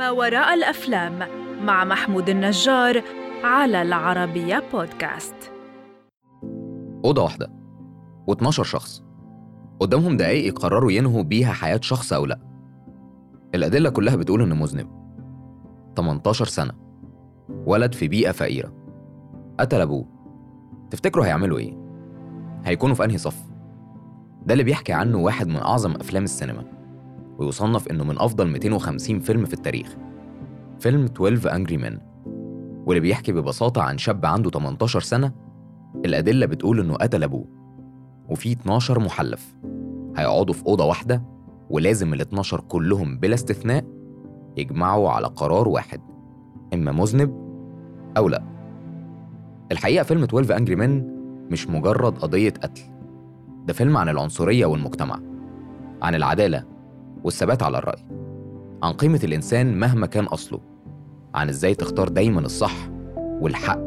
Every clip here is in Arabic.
ما وراء الأفلام مع محمود النجار على العربية بودكاست. أوضة واحدة. و12 شخص. قدامهم دقايق يقرروا ينهوا بيها حياة شخص أو لأ. الأدلة كلها بتقول إنه مذنب. 18 سنة. ولد في بيئة فقيرة. قتل أبوه. تفتكروا هيعملوا إيه؟ هيكونوا في أنهي صف؟ ده اللي بيحكي عنه واحد من أعظم أفلام السينما. ويصنف إنه من أفضل 250 فيلم في التاريخ. فيلم 12 Angry Men واللي بيحكي ببساطة عن شاب عنده 18 سنة الأدلة بتقول إنه قتل أبوه. وفي 12 محلف هيقعدوا في أوضة واحدة ولازم ال 12 كلهم بلا استثناء يجمعوا على قرار واحد إما مذنب أو لأ. الحقيقة فيلم 12 أنجري Men مش مجرد قضية قتل ده فيلم عن العنصرية والمجتمع عن العدالة والثبات على الرأي. عن قيمة الإنسان مهما كان أصله. عن إزاي تختار دايما الصح والحق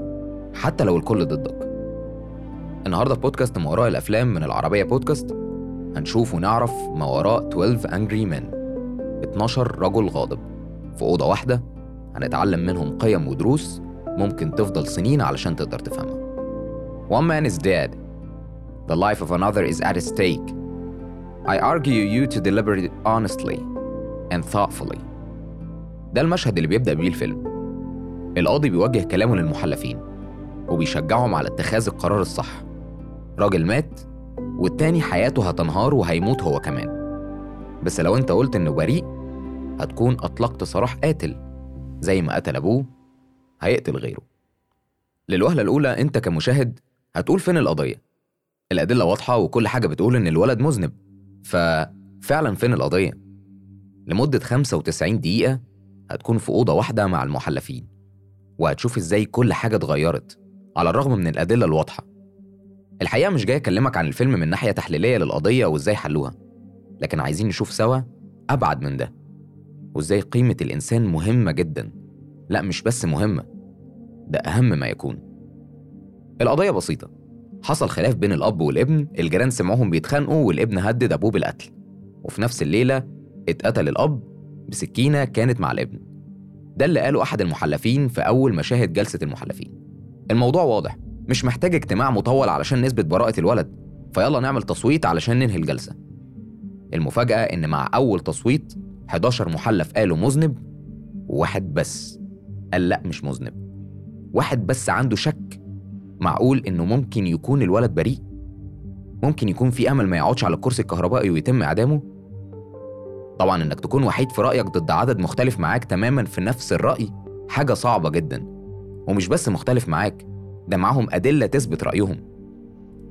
حتى لو الكل ضدك. النهاردة في بودكاست ما وراء الأفلام من العربية بودكاست هنشوف ونعرف ما وراء 12 Angry Men. 12 رجل غاضب. في أوضة واحدة هنتعلم منهم قيم ودروس ممكن تفضل سنين علشان تقدر تفهمها. One man is dead. The life of another is at stake. I argue you to deliberate honestly and thoughtfully. ده المشهد اللي بيبدأ بيه الفيلم. القاضي بيوجه كلامه للمحلفين وبيشجعهم على اتخاذ القرار الصح. راجل مات والتاني حياته هتنهار وهيموت هو كمان. بس لو انت قلت انه بريء هتكون أطلقت سراح قاتل. زي ما قتل أبوه هيقتل غيره. للوهلة الأولى أنت كمشاهد هتقول فين القضية؟ الأدلة واضحة وكل حاجة بتقول إن الولد مذنب. ففعلا فين القضية؟ لمدة 95 دقيقة هتكون في أوضة واحدة مع المحلفين وهتشوف إزاي كل حاجة اتغيرت على الرغم من الأدلة الواضحة. الحقيقة مش جاي أكلمك عن الفيلم من ناحية تحليلية للقضية وإزاي حلوها لكن عايزين نشوف سوا أبعد من ده وإزاي قيمة الإنسان مهمة جدا. لا مش بس مهمة ده أهم ما يكون. القضية بسيطة. حصل خلاف بين الأب والابن الجيران سمعوهم بيتخانقوا والابن هدد أبوه بالقتل. وفي نفس الليلة اتقتل الأب بسكينة كانت مع الابن. ده اللي قاله أحد المحلفين في أول مشاهد جلسة المحلفين. الموضوع واضح مش محتاج اجتماع مطول علشان نثبت براءة الولد. فيلا نعمل تصويت علشان ننهي الجلسة. المفاجأة إن مع أول تصويت 11 محلف قالوا مذنب وواحد بس. قال لأ مش مذنب. واحد بس عنده شك معقول إنه ممكن يكون الولد بريء؟ ممكن يكون في أمل ما يقعدش على الكرسي الكهربائي ويتم إعدامه؟ طبعا إنك تكون وحيد في رأيك ضد عدد مختلف معاك تماما في نفس الرأي حاجة صعبة جدا. ومش بس مختلف معاك ده معاهم أدلة تثبت رأيهم.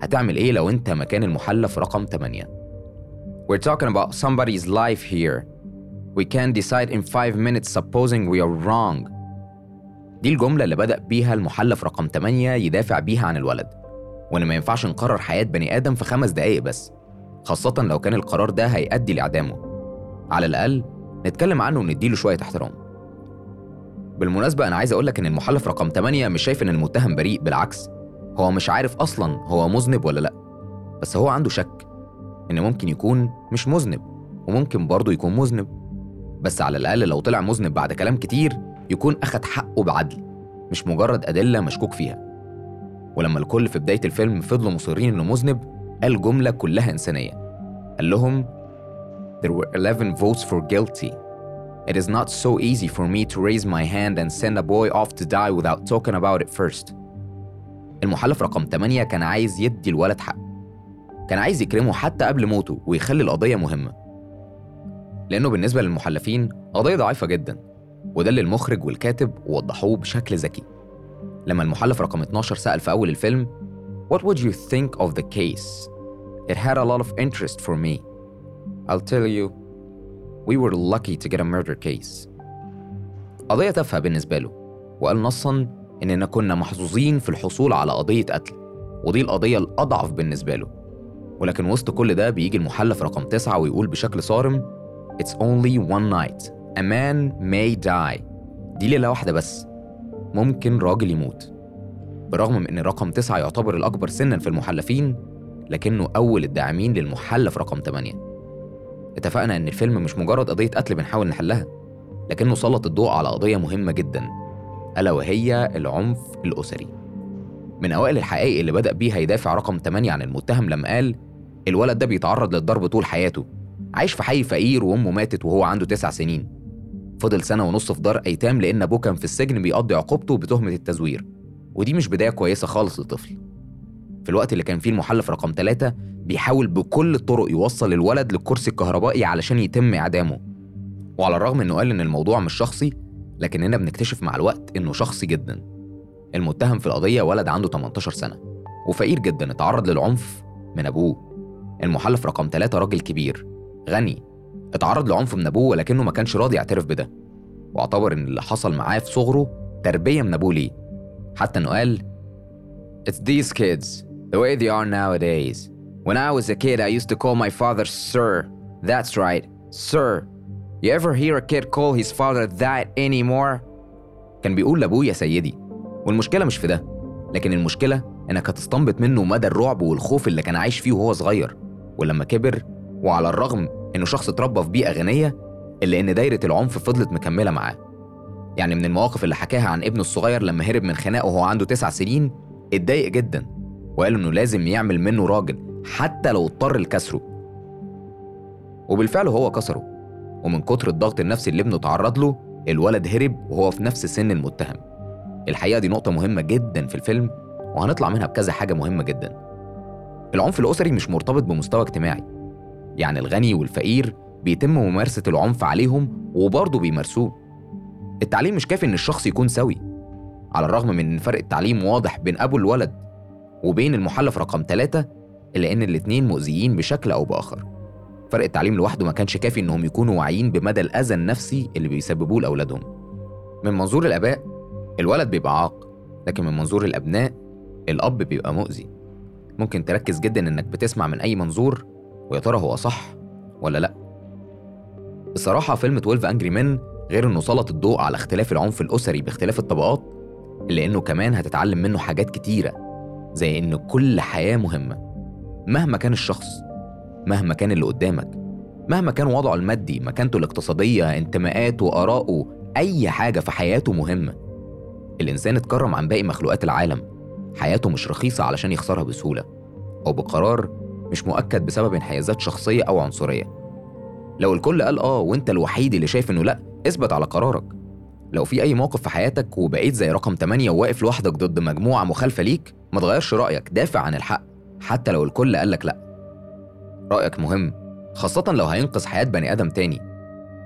هتعمل إيه لو أنت مكان المحلف رقم 8 We're talking about somebody's life here. We can decide in five minutes supposing we are wrong. دي الجملة اللي بدأ بيها المحلف رقم 8 يدافع بيها عن الولد. وإن ما ينفعش نقرر حياة بني آدم في خمس دقايق بس خاصة لو كان القرار ده هيؤدي لإعدامه. على الأقل نتكلم عنه ونديله شوية احترام. بالمناسبة أنا عايز أقولك إن المحلف رقم 8 مش شايف إن المتهم بريء بالعكس هو مش عارف أصلا هو مذنب ولا لأ. بس هو عنده شك إن ممكن يكون مش مذنب وممكن برضه يكون مذنب. بس على الأقل لو طلع مذنب بعد كلام كتير يكون أخد حقه بعدل مش مجرد أدلة مشكوك فيها ولما الكل في بداية الفيلم فضلوا مصرين إنه مذنب قال جملة كلها إنسانية قال لهم There were 11 votes for guilty. It is not so easy for me to raise my hand and send a boy off to die without talking about it first. المحلف رقم 8 كان عايز يدي الولد حق. كان عايز يكرمه حتى قبل موته ويخلي القضية مهمة. لأنه بالنسبة للمحلفين قضية ضعيفة جدا وده اللي المخرج والكاتب وضحوه بشكل ذكي. لما المحلف رقم 12 سأل في أول الفيلم What would you think of the case? It had a lot of interest for me. I'll tell you, we were lucky to get a murder case. قضية تافهة بالنسبة له وقال نصا إننا كنا محظوظين في الحصول على قضية قتل ودي القضية الأضعف بالنسبة له ولكن وسط كل ده بيجي المحلف رقم تسعة ويقول بشكل صارم It's only one night A man may die. دي ليلة واحدة بس. ممكن راجل يموت. برغم من إن رقم تسعة يعتبر الأكبر سنا في المحلفين لكنه أول الداعمين للمحلف رقم 8 اتفقنا إن الفيلم مش مجرد قضية قتل بنحاول نحلها لكنه سلط الضوء على قضية مهمة جدا ألا وهي العنف الأسري. من أوائل الحقائق اللي بدأ بيها يدافع رقم 8 عن المتهم لما قال الولد ده بيتعرض للضرب طول حياته. عايش في حي فقير وأمه ماتت وهو عنده تسع سنين. فضل سنة ونص في دار أيتام لأن أبوه كان في السجن بيقضي عقوبته بتهمة التزوير. ودي مش بداية كويسة خالص لطفل في الوقت اللي كان فيه المحلف رقم ثلاثة بيحاول بكل الطرق يوصل الولد للكرسي الكهربائي علشان يتم إعدامه. وعلى الرغم إنه قال إن الموضوع مش شخصي لكننا بنكتشف مع الوقت إنه شخصي جدا. المتهم في القضية ولد عنده 18 سنة وفقير جدا اتعرض للعنف من أبوه. المحلف رقم ثلاثة راجل كبير غني اتعرض لعنف من أبوه ولكنه ما كانش راضي يعترف بده. واعتبر إن اللي حصل معاه في صغره تربية من أبوه ليه. حتى إنه قال It's these kids the way they are nowadays. When I was a kid I used to call my father sir. That's right sir. You ever hear a kid call his father that anymore? كان بيقول لأبوه يا سيدي. والمشكلة مش في ده لكن المشكلة إنك هتستنبط منه مدى الرعب والخوف اللي كان عايش فيه وهو صغير. ولما كبر وعلى الرغم إنه شخص اتربى في بيئة غنية إلا إن دايرة العنف فضلت مكملة معاه. يعني من المواقف اللي حكاها عن ابنه الصغير لما هرب من خناقه وهو عنده تسع سنين اتضايق جدا وقال إنه لازم يعمل منه راجل حتى لو اضطر لكسره. وبالفعل هو كسره ومن كتر الضغط النفسي اللي ابنه تعرض له الولد هرب وهو في نفس سن المتهم. الحقيقة دي نقطة مهمة جدا في الفيلم وهنطلع منها بكذا حاجة مهمة جدا. العنف الأسري مش مرتبط بمستوى اجتماعي. يعني الغني والفقير بيتم ممارسة العنف عليهم وبرضه بيمارسوه. التعليم مش كافي إن الشخص يكون سوي على الرغم من إن فرق التعليم واضح بين أبو الولد وبين المحلف رقم ثلاثة إلا إن الاتنين مؤذيين بشكل أو بآخر. فرق التعليم لوحده ما كانش كافي إنهم يكونوا واعيين بمدى الأذى النفسي اللي بيسببوه لأولادهم. من منظور الآباء الولد بيبقى عاق لكن من منظور الأبناء الأب بيبقى مؤذي. ممكن تركز جدا إنك بتسمع من أي منظور ويا ترى هو صح ولا لأ؟ الصراحة فيلم 12 أنجري من غير إنه سلط الضوء على اختلاف العنف الأسري باختلاف الطبقات إلا إنه كمان هتتعلم منه حاجات كتيرة زي إن كل حياة مهمة. مهما كان الشخص مهما كان اللي قدامك مهما كان وضعه المادي مكانته الاقتصادية انتماءاته آراءه أي حاجة في حياته مهمة. الإنسان اتكرم عن باقي مخلوقات العالم. حياته مش رخيصة علشان يخسرها بسهولة. أو بقرار مش مؤكد بسبب انحيازات شخصية أو عنصرية. لو الكل قال آه وأنت الوحيد اللي شايف إنه لأ اثبت على قرارك. لو في أي موقف في حياتك وبقيت زي رقم 8 وواقف لوحدك ضد مجموعة مخالفة ليك ما تغيرش رأيك دافع عن الحق حتى لو الكل قالك لأ. رأيك مهم خاصة لو هينقذ حياة بني آدم تاني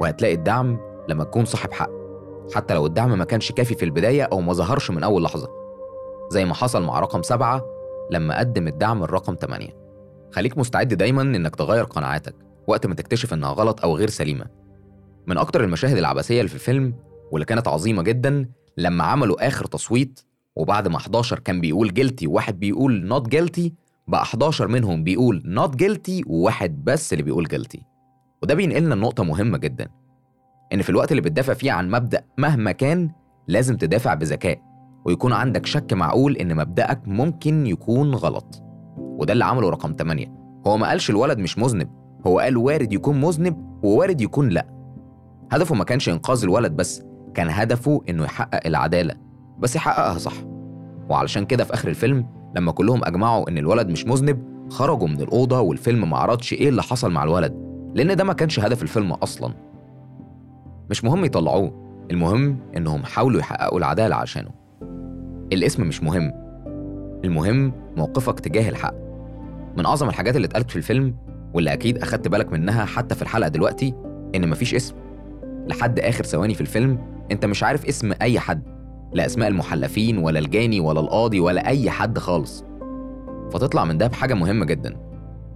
وهتلاقي الدعم لما تكون صاحب حق حتى لو الدعم ما كانش كافي في البداية أو ما ظهرش من أول لحظة. زي ما حصل مع رقم سبعة لما قدم الدعم الرقم 8 خليك مستعد دايما إنك تغير قناعاتك وقت ما تكتشف إنها غلط أو غير سليمة. من أكتر المشاهد العبثية اللي في الفيلم واللي كانت عظيمة جدا لما عملوا آخر تصويت وبعد ما 11 كان بيقول guilty وواحد بيقول not guilty بقى 11 منهم بيقول not guilty وواحد بس اللي بيقول guilty وده بينقلنا لنقطة مهمة جدا إن في الوقت اللي بتدافع فيه عن مبدأ مهما كان لازم تدافع بذكاء ويكون عندك شك معقول إن مبدأك ممكن يكون غلط. وده اللي عمله رقم 8 هو ما قالش الولد مش مذنب هو قال وارد يكون مذنب ووارد يكون لأ. هدفه ما كانش إنقاذ الولد بس كان هدفه إنه يحقق العدالة. بس يحققها صح. وعلشان كده في آخر الفيلم لما كلهم أجمعوا إن الولد مش مذنب خرجوا من الأوضة والفيلم ما عرضش إيه اللي حصل مع الولد لأن ده ما كانش هدف الفيلم أصلا. مش مهم يطلعوه المهم إنهم حاولوا يحققوا العدالة عشانه. الاسم مش مهم. المهم موقفك تجاه الحق. من أعظم الحاجات اللي اتقالت في الفيلم واللي أكيد أخدت بالك منها حتى في الحلقة دلوقتي إن مفيش اسم. لحد آخر ثواني في الفيلم أنت مش عارف اسم أي حد. لا أسماء المحلفين ولا الجاني ولا القاضي ولا أي حد خالص. فتطلع من ده بحاجة مهمة جدا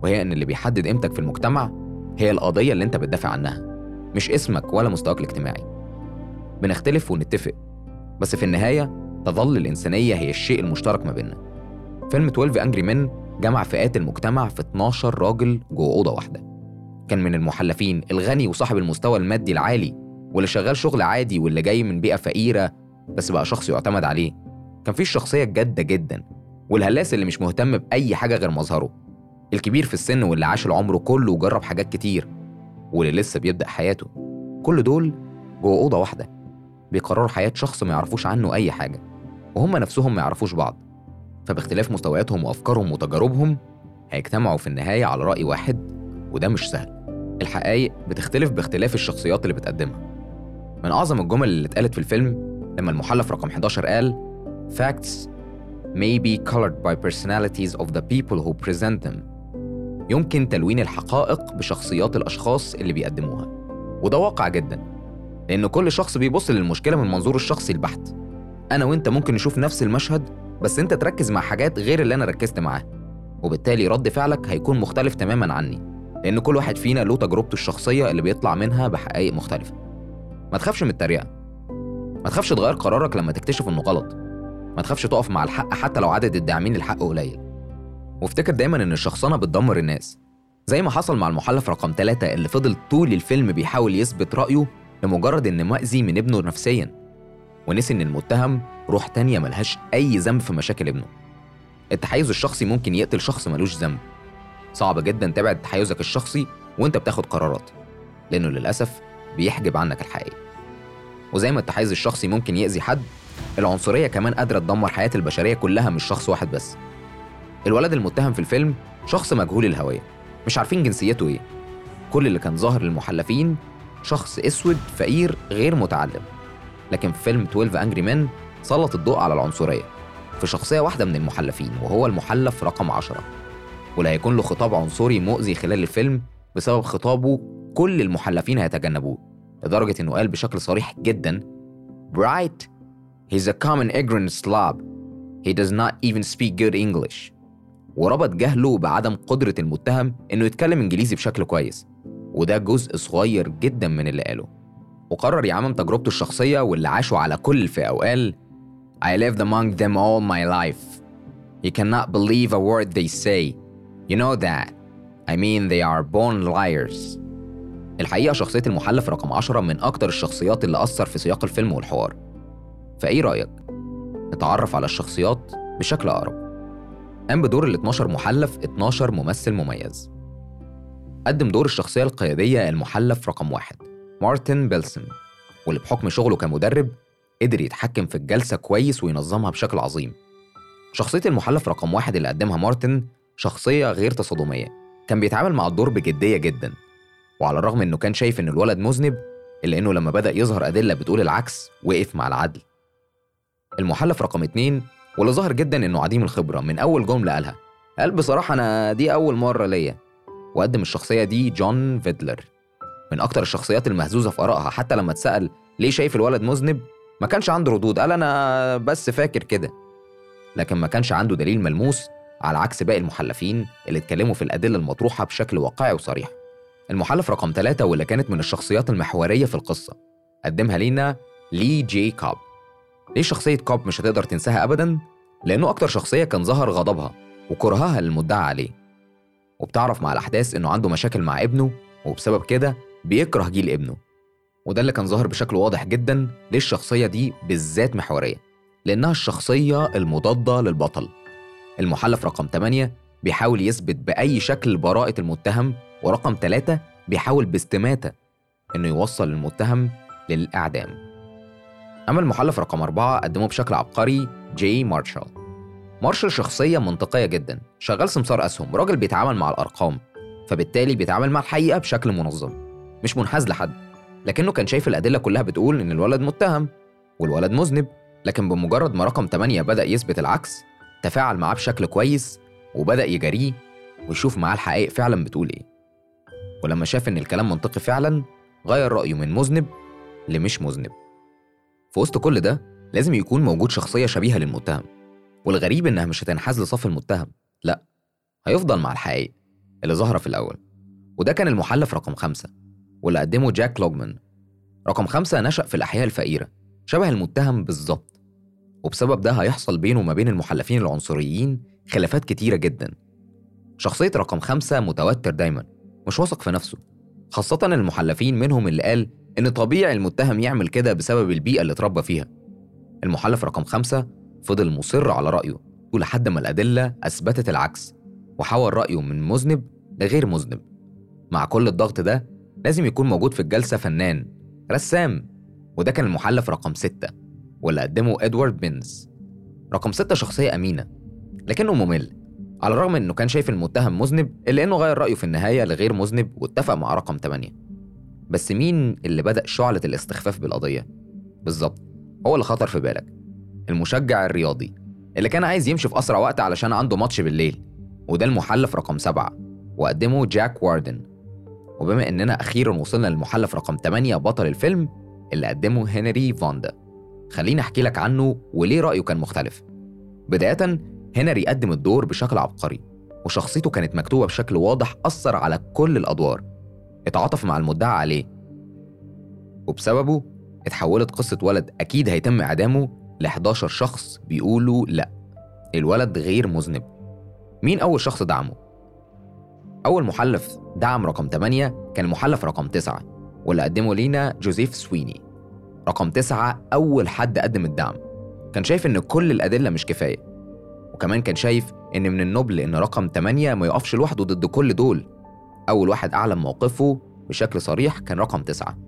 وهي إن اللي بيحدد قيمتك في المجتمع هي القضية اللي أنت بتدافع عنها. مش اسمك ولا مستواك الاجتماعي. بنختلف ونتفق بس في النهاية تظل الإنسانية هي الشيء المشترك ما بيننا. فيلم 12 أنجري من جمع فئات المجتمع في 12 راجل جوه أوضة واحدة. كان من المحلفين الغني وصاحب المستوى المادي العالي واللي شغال شغل عادي واللي جاي من بيئة فقيرة بس بقى شخص يعتمد عليه. كان في الشخصية الجادة جدا والهلاس اللي مش مهتم بأي حاجة غير مظهره. الكبير في السن واللي عاش العمر كله وجرب حاجات كتير واللي لسه بيبدأ حياته. كل دول جوه أوضة واحدة بيقرروا حياة شخص ما يعرفوش عنه أي حاجة وهم نفسهم ما يعرفوش بعض. فباختلاف مستوياتهم وأفكارهم وتجاربهم هيجتمعوا في النهاية على رأي واحد وده مش سهل. الحقائق بتختلف باختلاف الشخصيات اللي بتقدمها. من أعظم الجمل اللي اتقالت في الفيلم لما المحلف رقم 11 قال Facts may be colored by personalities of the people who present them. يمكن تلوين الحقائق بشخصيات الأشخاص اللي بيقدموها. وده واقع جدا لأن كل شخص بيبص للمشكلة من منظوره الشخصي البحت. أنا وأنت ممكن نشوف نفس المشهد بس أنت تركز مع حاجات غير اللي أنا ركزت معاها. وبالتالي رد فعلك هيكون مختلف تماما عني لأن كل واحد فينا له تجربته الشخصية اللي بيطلع منها بحقائق مختلفة. ما تخافش من التريقة. ما تخافش تغير قرارك لما تكتشف إنه غلط. ما تخافش تقف مع الحق حتى لو عدد الداعمين للحق قليل. وافتكر دايما إن الشخصنة بتدمر الناس. زي ما حصل مع المحلف رقم ثلاثة اللي فضل طول الفيلم بيحاول يثبت رأيه لمجرد إن مأذي من ابنه نفسيا. ونسي إن المتهم روح تانية ملهاش أي ذنب في مشاكل ابنه. التحيز الشخصي ممكن يقتل شخص ملوش ذنب. صعب جدا تبعد تحيزك الشخصي وأنت بتاخد قرارات لأنه للأسف بيحجب عنك الحقيقة وزي ما التحيز الشخصي ممكن يأذي حد العنصرية كمان قادرة تدمر حياة البشرية كلها مش شخص واحد بس. الولد المتهم في الفيلم شخص مجهول الهوية مش عارفين جنسيته إيه. كل اللي كان ظاهر للمحلفين شخص أسود فقير غير متعلم. لكن في فيلم 12 انجري مان سلط الضوء على العنصرية في شخصية واحدة من المحلفين وهو المحلف رقم 10 واللي هيكون له خطاب عنصري مؤذي خلال الفيلم بسبب خطابه كل المحلفين هيتجنبوه لدرجة إنه قال بشكل صريح جدا Bright He's a common ignorant slob. He does not even speak good English. وربط جهله بعدم قدرة المتهم إنه يتكلم إنجليزي بشكل كويس وده جزء صغير جدا من اللي قاله. وقرر يعمم تجربته الشخصية واللي عاشوا على كل الفئة وقال I lived among them all my life. You cannot believe a word they say. You know that. I mean they are born liars. الحقيقة شخصية المحلف رقم 10 من أكتر الشخصيات اللي أثر في سياق الفيلم والحوار. فإيه رأيك؟ نتعرف على الشخصيات بشكل أقرب. قام بدور ال 12 محلف 12 ممثل مميز. قدم دور الشخصية القيادية المحلف رقم واحد مارتن بيلسون واللي بحكم شغله كمدرب قدر يتحكم في الجلسة كويس وينظمها بشكل عظيم. شخصية المحلف رقم واحد اللي قدمها مارتن شخصية غير تصادمية. كان بيتعامل مع الدور بجدية جدا وعلى الرغم إنه كان شايف إن الولد مذنب إلا إنه لما بدأ يظهر أدلة بتقول العكس وقف مع العدل. المحلف رقم اتنين واللي ظاهر جدا إنه عديم الخبرة من أول جملة قالها. قال بصراحة أنا دي أول مرة ليا وقدم الشخصية دي جون فيدلر. من أكتر الشخصيات المهزوزة في آرائها حتى لما اتسأل ليه شايف الولد مذنب ما كانش عنده ردود قال أنا بس فاكر كده. لكن ما كانش عنده دليل ملموس على عكس باقي المحلفين اللي اتكلموا في الأدلة المطروحة بشكل واقعي وصريح. المحلف رقم ثلاثة واللي كانت من الشخصيات المحورية في القصة قدمها لينا لي جي كوب. ليه شخصية كاب مش هتقدر تنساها أبدا؟ لأنه أكتر شخصية كان ظهر غضبها وكرهها للمدعى عليه. وبتعرف مع الأحداث إنه عنده مشاكل مع ابنه وبسبب كده بيكره جيل ابنه. وده اللي كان ظاهر بشكل واضح جدا ليه الشخصية دي بالذات محورية لأنها الشخصية المضادة للبطل. المحلف رقم 8 بيحاول يثبت بأي شكل براءة المتهم ورقم 3 بيحاول باستماتة إنه يوصل المتهم للإعدام. أما المحلف رقم 4 قدمه بشكل عبقري جاي مارشال. مارشال شخصية منطقية جدا شغال سمسار أسهم راجل بيتعامل مع الأرقام فبالتالي بيتعامل مع الحقيقة بشكل منظم. مش منحاز لحد لكنه كان شايف الأدلة كلها بتقول إن الولد متهم والولد مذنب لكن بمجرد ما رقم 8 بدأ يثبت العكس تفاعل معاه بشكل كويس وبدأ يجاريه ويشوف معاه الحقائق فعلا بتقول إيه. ولما شاف إن الكلام منطقي فعلا غير رأيه من مذنب لمش مذنب. في وسط كل ده لازم يكون موجود شخصية شبيهة للمتهم والغريب إنها مش هتنحاز لصف المتهم لأ هيفضل مع الحقائق اللي ظاهرة في الأول وده كان المحلف رقم خمسة. واللي قدمه جاك لوجمان. رقم خمسة نشأ في الأحياء الفقيرة. شبه المتهم بالظبط. وبسبب ده هيحصل بينه وما بين المحلفين العنصريين خلافات كتيرة جدا. شخصية رقم خمسة متوتر دايما. مش واثق في نفسه. خاصة المحلفين منهم اللي قال إن طبيعي المتهم يعمل كده بسبب البيئة اللي اتربى فيها. المحلف رقم خمسة فضل مصر على رأيه ولحد ما الأدلة أثبتت العكس وحول رأيه من مذنب لغير مذنب. مع كل الضغط ده لازم يكون موجود في الجلسة فنان رسام وده كان المحلف رقم ستة واللي قدمه إدوارد بينز. رقم ستة شخصية أمينة لكنه ممل على الرغم إنه كان شايف المتهم مذنب إلا إنه غير رأيه في النهاية لغير مذنب واتفق مع رقم 8 بس مين اللي بدأ شعلة الاستخفاف بالقضية؟ بالظبط هو اللي خطر في بالك المشجع الرياضي اللي كان عايز يمشي في أسرع وقت علشان عنده ماتش بالليل وده المحلف رقم سبعة وقدمه جاك واردن. وبما إننا أخيرا وصلنا للمحلف رقم 8 بطل الفيلم اللي قدمه هنري فوندا. خليني أحكي لك عنه وليه رأيه كان مختلف. بداية هنري قدم الدور بشكل عبقري وشخصيته كانت مكتوبة بشكل واضح أثر على كل الأدوار. اتعاطف مع المدعى عليه. وبسببه اتحولت قصة ولد أكيد هيتم إعدامه ل 11 شخص بيقولوا لأ الولد غير مذنب. مين أول شخص دعمه؟ أول محلف دعم رقم 8 كان المحلف رقم 9 واللي قدمه لينا جوزيف سويني. رقم 9 أول حد قدم الدعم. كان شايف إن كل الأدلة مش كفاية وكمان كان شايف إن من النبل إن رقم 8 ما يقفش لوحده ضد كل دول. أول واحد أعلن موقفه بشكل صريح كان رقم 9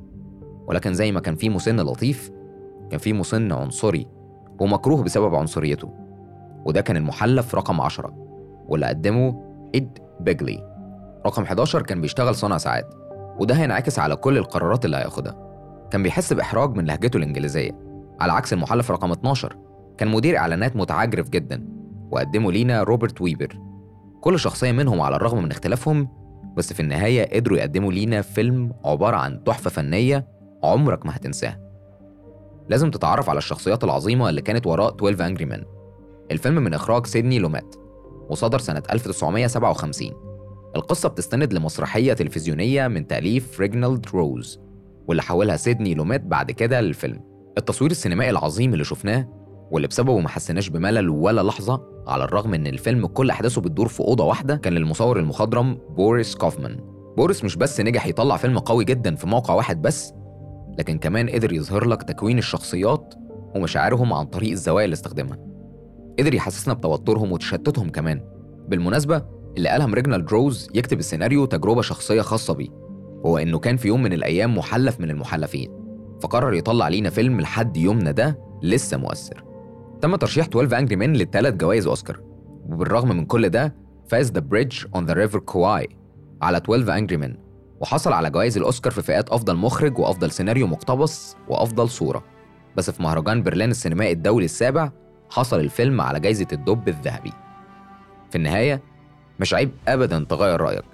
ولكن زي ما كان في مسن لطيف كان في مسن عنصري ومكروه بسبب عنصريته. وده كان المحلف رقم 10 واللي قدمه إد بيجلي. رقم 11 كان بيشتغل صانع ساعات وده هينعكس على كل القرارات اللي هياخدها. كان بيحس بإحراج من لهجته الإنجليزية على عكس المحلف رقم 12 كان مدير إعلانات متعجرف جدا وقدمه لينا روبرت ويبر. كل شخصية منهم على الرغم من اختلافهم بس في النهاية قدروا يقدموا لينا فيلم عبارة عن تحفة فنية عمرك ما هتنساها. لازم تتعرف على الشخصيات العظيمة اللي كانت وراء 12 أنجري مان الفيلم من إخراج سيدني لومات وصدر سنة 1957 القصة بتستند لمسرحية تلفزيونية من تأليف ريجنالد روز واللي حولها سيدني لومات بعد كده للفيلم. التصوير السينمائي العظيم اللي شفناه واللي بسببه ما حسيناش بملل ولا لحظة على الرغم إن الفيلم كل أحداثه بتدور في أوضة واحدة كان للمصور المخضرم بوريس كوفمان. بوريس مش بس نجح يطلع فيلم قوي جدا في موقع واحد بس لكن كمان قدر يظهر لك تكوين الشخصيات ومشاعرهم عن طريق الزوايا اللي استخدمها. قدر يحسسنا بتوترهم وتشتتهم كمان. بالمناسبة اللي ألهم ريجنالد روز يكتب السيناريو تجربة شخصية خاصة بيه. هو إنه كان في يوم من الأيام محلف من المحلفين فقرر يطلع لينا فيلم لحد يومنا ده لسه مؤثر. تم ترشيح 12 Angry Men لثلاث جوائز أوسكار وبالرغم من كل ده فاز The Bridge on the River Kwai على 12 Angry Men وحصل على جوائز الأوسكار في فئات أفضل مخرج وأفضل سيناريو مقتبس وأفضل صورة. بس في مهرجان برلين السينمائي الدولي السابع حصل الفيلم على جائزه الدب الذهبي. في النهاية مش عيب ابدا تغير رأيك.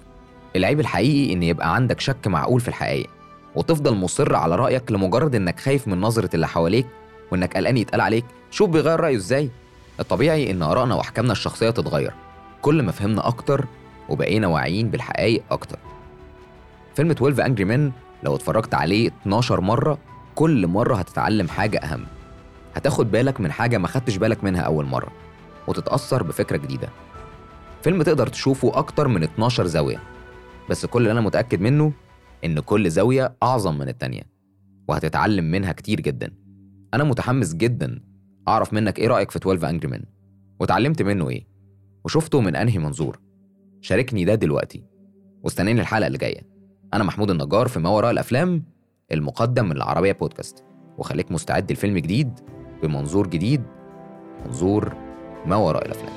العيب الحقيقي إن يبقى عندك شك معقول في الحقيقة وتفضل مصر على رأيك لمجرد إنك خايف من نظرة اللي حواليك وإنك قلقان يتقال عليك. شوف بيغير رأيه إزاي. الطبيعي إن آرائنا وأحكامنا الشخصية تتغير. كل ما فهمنا أكتر وبقينا واعيين بالحقائق أكتر. فيلم 12 انجري مان لو اتفرجت عليه 12 مرة كل مرة هتتعلم حاجة أهم. هتاخد بالك من حاجة ما خدتش بالك منها أول مرة وتتأثر بفكرة جديدة. فيلم تقدر تشوفه أكتر من 12 زاوية. بس كل اللي أنا متأكد منه إن كل زاوية أعظم من التانية وهتتعلم منها كتير جدا. أنا متحمس جدا أعرف منك إيه رأيك في 12 انجري مان وتعلمت منه إيه؟ وشفته من أنهي منظور؟ شاركني ده دلوقتي. واستناني الحلقة اللي جاية. أنا محمود النجار في ما وراء الأفلام المقدم من العربية بودكاست. وخليك مستعد لفيلم جديد بمنظور جديد منظور ما وراء الأفلام.